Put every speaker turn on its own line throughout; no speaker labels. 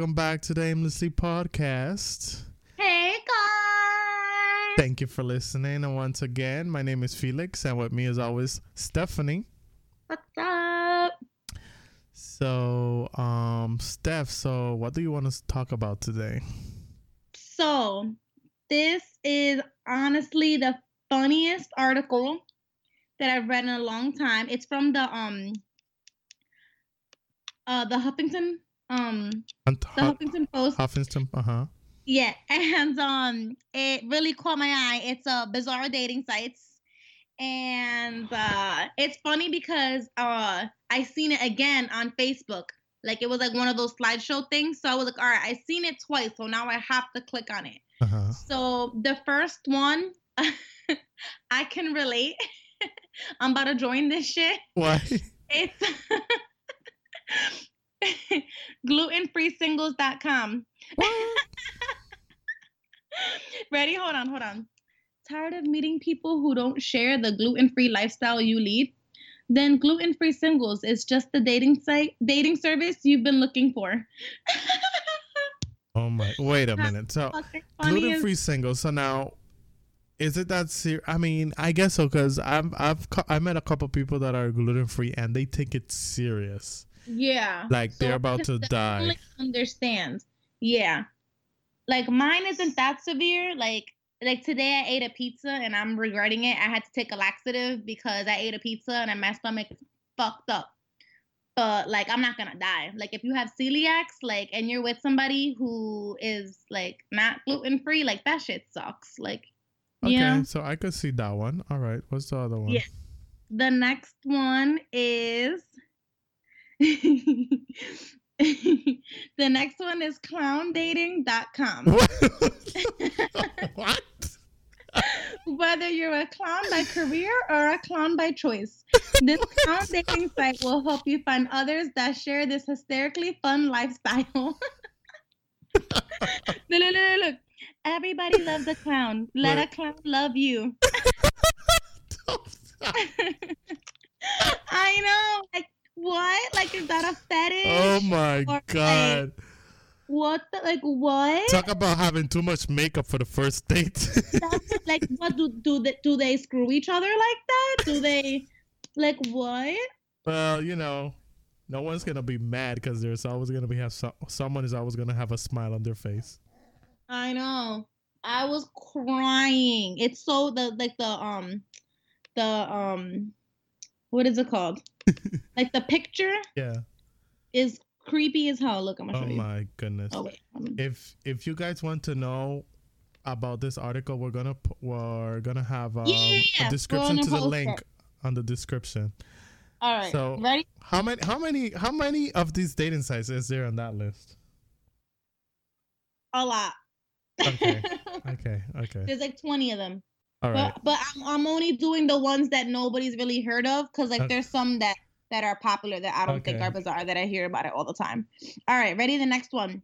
welcome back to the Aimlessly podcast.
Hey guys!
Thank you for listening. And once again, my name is Felix, and with me, as always, Stephanie.
What's up?
So, um, Steph, so what do you want to talk about today?
So, this is honestly the funniest article that I've read in a long time. It's from the um uh the Huffington um
Hunt-
the
Huff-
Huffington Post.
Huffington, uh huh.
Yeah, and um it really caught my eye. It's a bizarre dating sites. And uh it's funny because uh I seen it again on Facebook. Like it was like one of those slideshow things. So I was like, all right, I seen it twice, so now I have to click on it.
Uh huh.
So the first one, I can relate. I'm about to join this shit.
Why?
It's glutenfreesingles.com. Ready? Hold on, hold on. Tired of meeting people who don't share the gluten-free lifestyle you lead? Then gluten-free singles is just the dating site, dating service you've been looking for.
Oh my! Wait a minute. So,
Fucking funny as-
gluten free Singles. So now, is it that serious? I mean, I guess so because I've I've I met a couple people that are gluten free and they take it serious,
Yeah.
like they're about to die.
definitely Understand. Yeah. Like mine isn't that severe. Like like today I ate a pizza and I'm regretting it. I had to take a laxative because I ate a pizza and my stomach is fucked up. But like I'm not gonna die. Like if you have celiacs, like and you're with somebody who is like not gluten free, like that shit sucks. Like
Okay,
yeah.
so I could see that one. All right, what's the other one?
Yeah. The next one is the next one is clowndating.com.
What? what?
Whether you're a clown by career or a clown by choice, this clown dating site will help you find others that share this hysterically fun lifestyle. look, look, look, look. Everybody loves a clown. Let
Look.
a clown love you. Like, what? Like, is that a fetish?
oh my
Or,
god!
What? The, like, what?
Talk about having too much makeup for the first date.
That's like, what do do they do? They screw each other like that? Do they? Like what?
well, you know, no one's gonna be mad because there's always gonna be have so- someone is always gonna have a smile on their face.
I know. I was crying. It's so the like the um the um what is it called? Like the picture
Yeah.
is creepy as hell. Look, I'm gonna
Oh
show you.
my goodness.
Oh wait.
If if you guys want to know about this article, we're gonna we're gonna have um,
Yeah,
a description
gonna
the link
it.
on the description.
All right.
So-
ready?
How many how many how many of these dating sites is there on that list?
A lot.
Okay. Okay, okay.
There's like 20 of them.
All right.
But but I'm, I'm only doing the ones that nobody's really heard of because like
Okay.
there's some that that are popular that I don't think are bizarre that I hear about it all the time. All right, ready? The next one.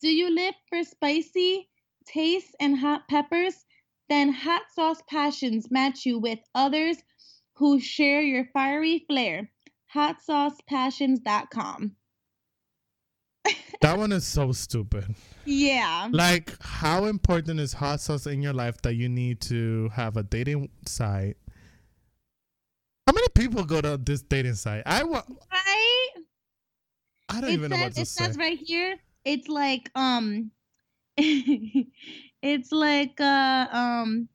Do you live for spicy tastes and hot peppers? Then hot sauce passions match you with others who share your fiery flair. HotSaucePassions.com.
That one is so stupid.
Yeah.
Like, how important is hot sauce in your life that you need to have a dating site? How many people go to this dating site? I wa-
Right?
I don't
it
even know
says,
what to
it
say.
says right here it's like um it's like uh um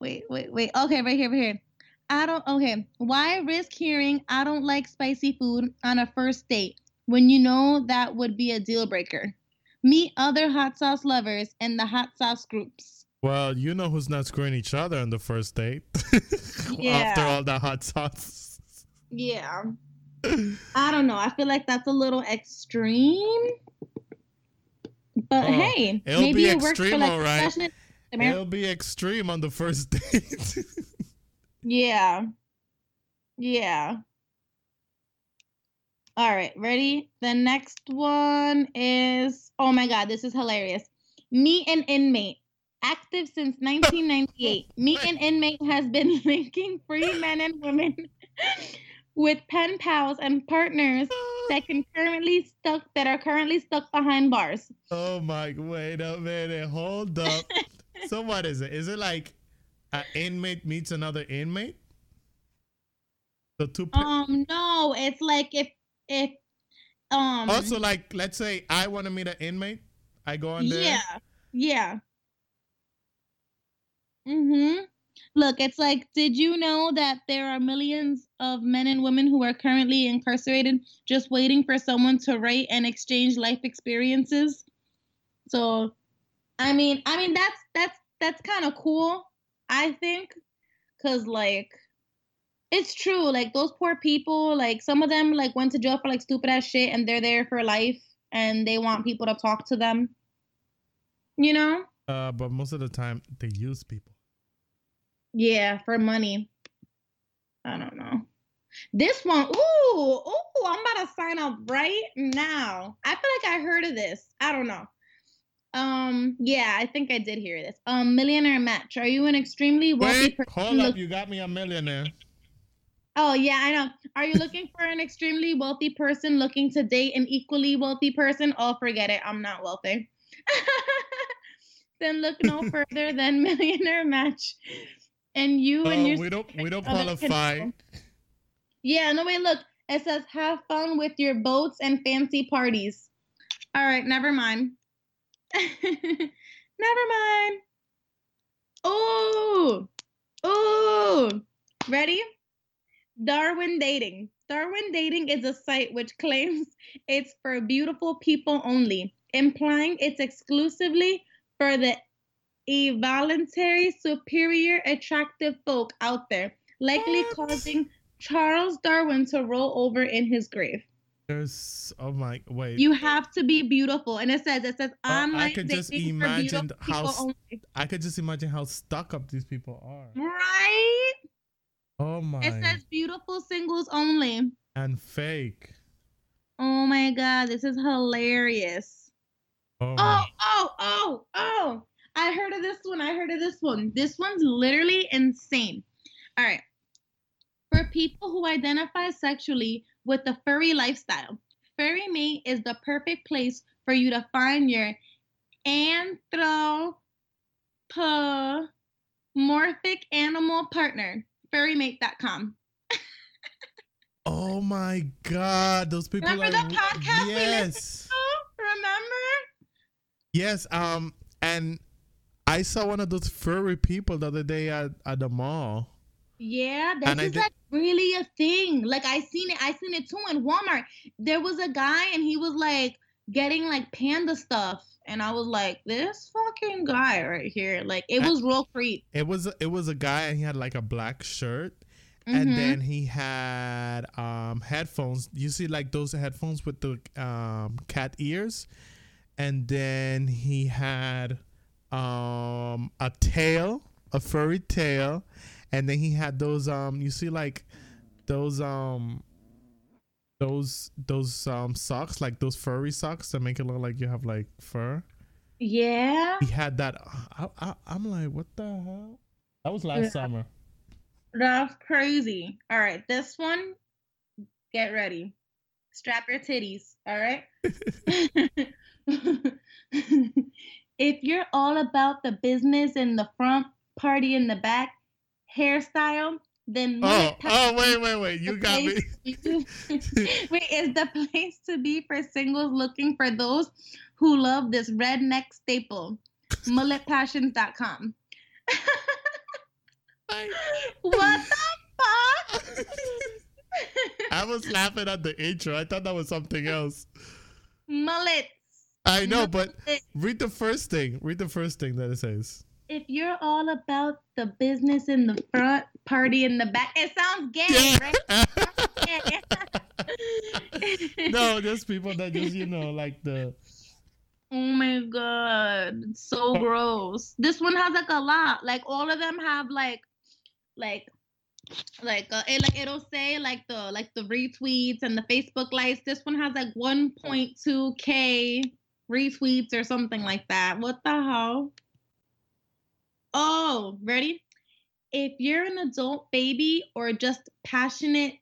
wait wait wait okay right here right here i don't okay why risk hearing i don't like spicy food on a first date when you know that would be a deal breaker meet other hot sauce lovers in the hot sauce groups
Well, you know who's not screwing each other on the first date. After all that hot sauce.
yeah i don't know i feel like that's a little extreme but
Oh,
hey
it'll
maybe
be
it works for like
alright.
passionate
It'll be extreme on the first date.
Yeah. Yeah. All right, ready? The next one is oh my god, this is hilarious. Meet an inmate. Active since 1998. Meet an inmate has been linking free men and women with pen pals and partners that can currently stuck that are currently stuck behind bars.
Oh my! Wait a minute. Hold up. so what is it? Is it like an inmate meets another inmate?
The two. Um. No. It's like if if um.
Also, like, let's say I want to meet an inmate. I go on there.
Yeah. Yeah. Mm-hmm. Look, it's like, did you know that there are millions of men and women who are currently incarcerated just waiting for someone to write and exchange life experiences? So, I mean, I mean that's that's that's kind of cool, I think, cuz like it's true, like those poor people, like some of them like went to jail for like stupid ass shit and they're there for life and they want people to talk to them. You know?
Uh, but most of the time they use people.
Yeah, for money. I don't know. This one, ooh, ooh, I'm about to sign up right now. I feel like I heard of this. I don't know. Um, yeah, I think I did hear this. Um, millionaire match. Are you an extremely wealthy
Wait, person? Hold up, you got me a millionaire.
Oh yeah, I know. Are you looking for an extremely wealthy person looking to date an equally wealthy person? Oh, forget it. I'm not wealthy. then look no further than millionaire match and you uh, and your
we don't we don't qualify.
Yeah, no wait, look. It says have fun with your boats and fancy parties. All right, never mind. never mind. Oh, oh, ready? Darwin Dating. Darwin Dating is a site which claims it's for beautiful people only, implying it's exclusively for the a voluntary, superior, attractive folk out there, likely what? causing Charles Darwin to roll over in his grave.
There's oh my wait.
You have to be beautiful, and it says it says
I'm. I could just imagine how I could just imagine how stuck up these people are.
Right.
Oh my.
It says beautiful singles only.
And fake.
Oh my god, this is hilarious. Oh, oh, oh, oh, oh. I heard of this one. I heard of this one. This one's literally insane. All right. For people who identify sexually with the furry lifestyle, Furry Mate is the perfect place for you to find your anthropomorphic animal partner. Furrymate.com.
oh my God. Those people
Remember are. the podcast yes. Remember?
Yes. Um, and I saw one of those furry people the other day at, at the mall.
Yeah, this is like really a thing. Like I seen it, I seen it too in Walmart. There was a guy and he was like getting like panda stuff. And I was like, this fucking guy right here. Like it was real creep.
It was it was a guy and he had like a black shirt. Mm-hmm. And then he had um headphones. You see like those headphones with the um cat ears. And then he had um, a tail, a furry tail, and then he had those um, you see like those um, those those um socks, like those furry socks that make it look like you have like fur.
Yeah.
He had that. I, I, I'm like, what the hell? That was last yeah. summer.
That's crazy. All right, this one, get ready. Strap your titties. All right. if you're all about the business in the front, party in the back, hairstyle, then
oh oh wait wait wait you got me.
wait is the place to be for singles looking for those who love this redneck staple? mulletpassions.com what the fuck?
I was laughing at the intro. I thought that was something else.
Mullet
I know, but read the first thing. Read the first thing that it says.
If you're all about the business in the front, party in the back, it sounds gay, yeah.
right? no, there's people that just you know like the.
Oh my god, it's so gross. This one has like a lot. Like all of them have like, like like uh, it like it'll say like the like the retweets and the Facebook likes. This one has like 1.2k retweets or something like that. What the hell? Oh, ready? If you're an adult baby or just passionate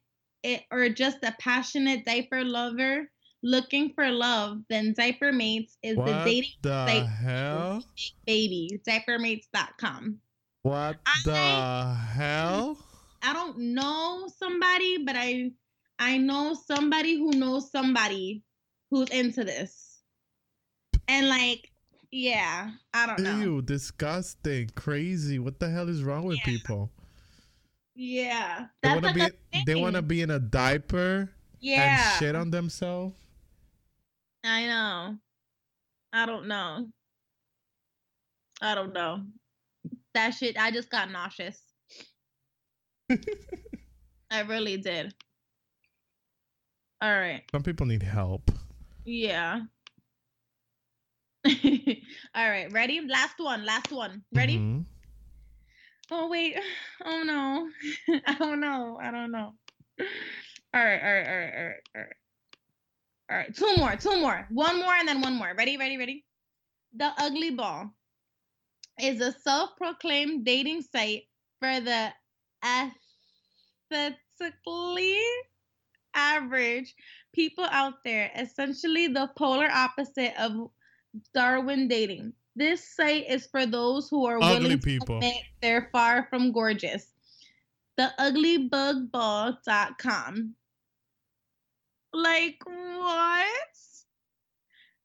it, or just a passionate diaper lover looking for love, then Diaper Mates is
what
the dating
the
site
hell?
baby. Diapermates.com.
What
I-
the hell?
I don't know somebody, but I I know somebody who knows somebody who's into this. And like, yeah, I don't know.
Ew, disgusting, crazy. What the hell is wrong with
Yeah.
people?
Yeah.
They want to
like
be they want to be in a diaper
yeah.
and shit on themselves.
I know. I don't know. I don't know. That shit, I just got nauseous. I really did. All right.
Some people need help.
Yeah. All right. Ready? Last one. Last one. Ready?
Mhm.
Oh, wait. Oh, no. I don't know. I don't know. All right. All right. All right. All right. All right. All right. Two more. Two more. One more and then one more. Ready? Ready? Ready? The Ugly Ball is a self proclaimed dating site for the aesthetically average people out there, essentially the polar opposite of Darwin dating. This site is for those who are
Ugly
willing
people.
to admit they're far from gorgeous. The TheUglyBugBall.com. Like what?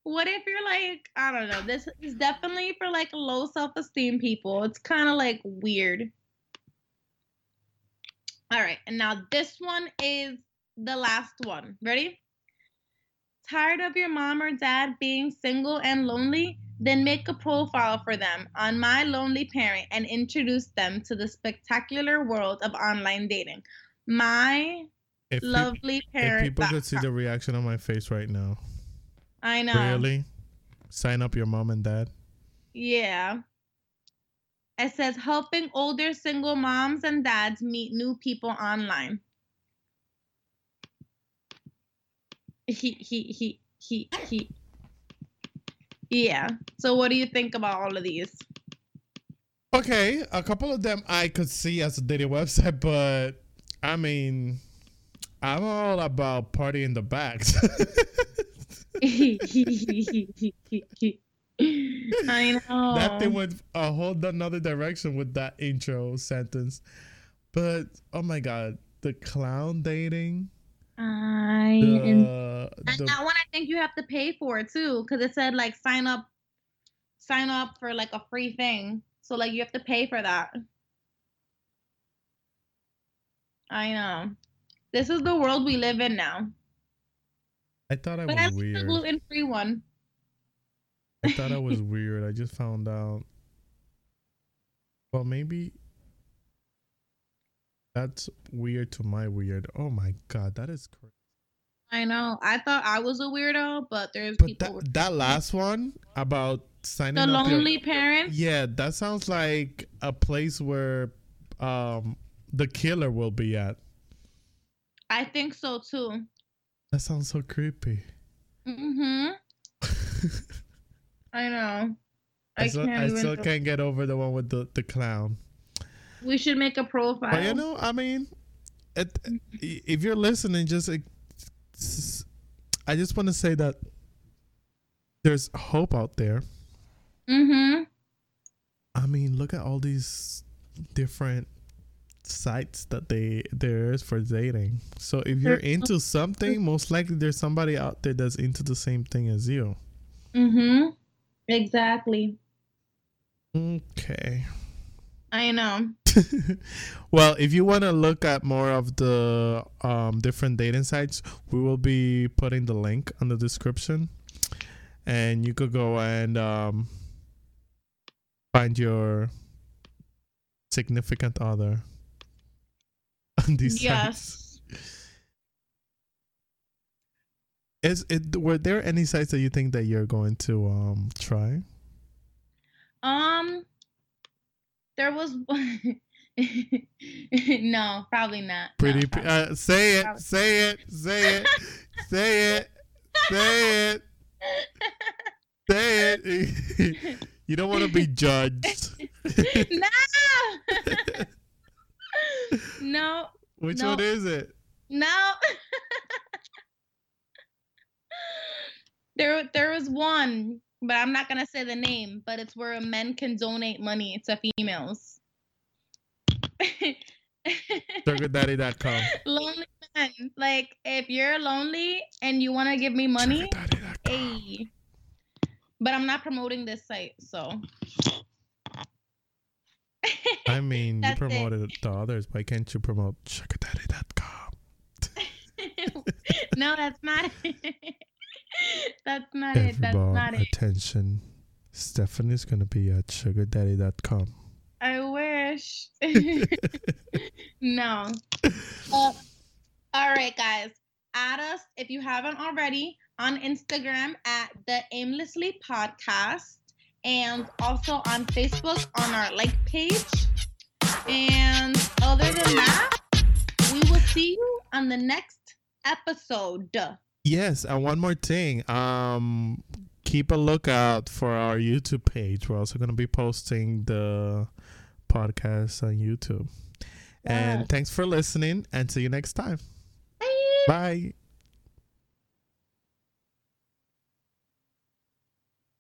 What if you're like, I don't know, this is definitely for like low self-esteem people. It's kind of like weird. All right, and now this one is the last one. Ready? Tired of your mom or dad being single and lonely? Then make a profile for them on My Lonely Parent and introduce them to the spectacular world of online dating. My
If,
lovely
if
parent.
people could see the reaction on my face right now,
I know.
really, sign up your mom and dad.
Yeah. It says helping older single moms and dads meet new people online. He he he he he. Yeah. So what do you think about all of these?
Okay, a couple of them I could see as a dating website, but I mean, I'm all about party in the backs.
I know.
that thing went a whole another direction with that intro sentence. But oh my god, the clown dating,
I
the,
and
the
that one I think you have to pay for too, because it said like sign up, sign up for like a free thing. So like you have to pay for that. I know. This is the world we live in now.
I thought I
But I
was
the
weird.
gluten free one.
I thought I was weird. I just found out. Well, maybe that's weird to my weird. Oh my god, that is crazy.
I know. I thought I was a weirdo, but there's
But
people.
that
with-
that last one about signing
the
up your-
lonely parents.
yeah, that sounds like a place where um the killer will be at.
I think so too.
That sounds so creepy.
Mm-hmm. I know. I,
I, still,
can't
I still can't get over the one with the, the clown.
We should make a profile.
But you know, I mean, it, if you're listening, just I just want to say that there's hope out there.
Mhm.
I mean, look at all these different sites that they there is for dating. So if you're into something, most likely there's somebody out there that's into the same thing as you.
Mhm. Exactly.
Okay.
I know.
Well, if you want to look at more of the um, different dating sites, we will be putting the link on the description, and you could go and um, find your significant other on these sites.
Yes.
Is it? Were there any sites that you think that you're going to um try?
Um. There was. no, probably not. No,
Pretty.
probably-
uh, say it.
Probably.
Say it. Say it. say it. Say it. Say it. you don't want to be judged.
no. no.
Which
No.
one is it?
No. there there was one, but I'm not gonna say the name, but it's where men can donate money to females.
SugarDaddy.com.
lonely men. Like if you're lonely and you wanna give me money, hey. But I'm not promoting this site, so
I mean, you
it.
promoted the others. Why can't you promote SugarDaddy.com?
no, that's not it. that's not it. That's not it.
attention. Stephanie's gonna be at SugarDaddy.com.
I wish. no. Uh, all right, guys. Add us if you haven't already on Instagram at the Aimlessly Podcast and also on Facebook on our like page. And other than that, we will see you on the next episode.
Yes, and one more thing. Um, keep a lookout for our YouTube page. We're also gonna be posting the podcast on YouTube. And thanks for listening, and see you next time.
Bye.
Bye.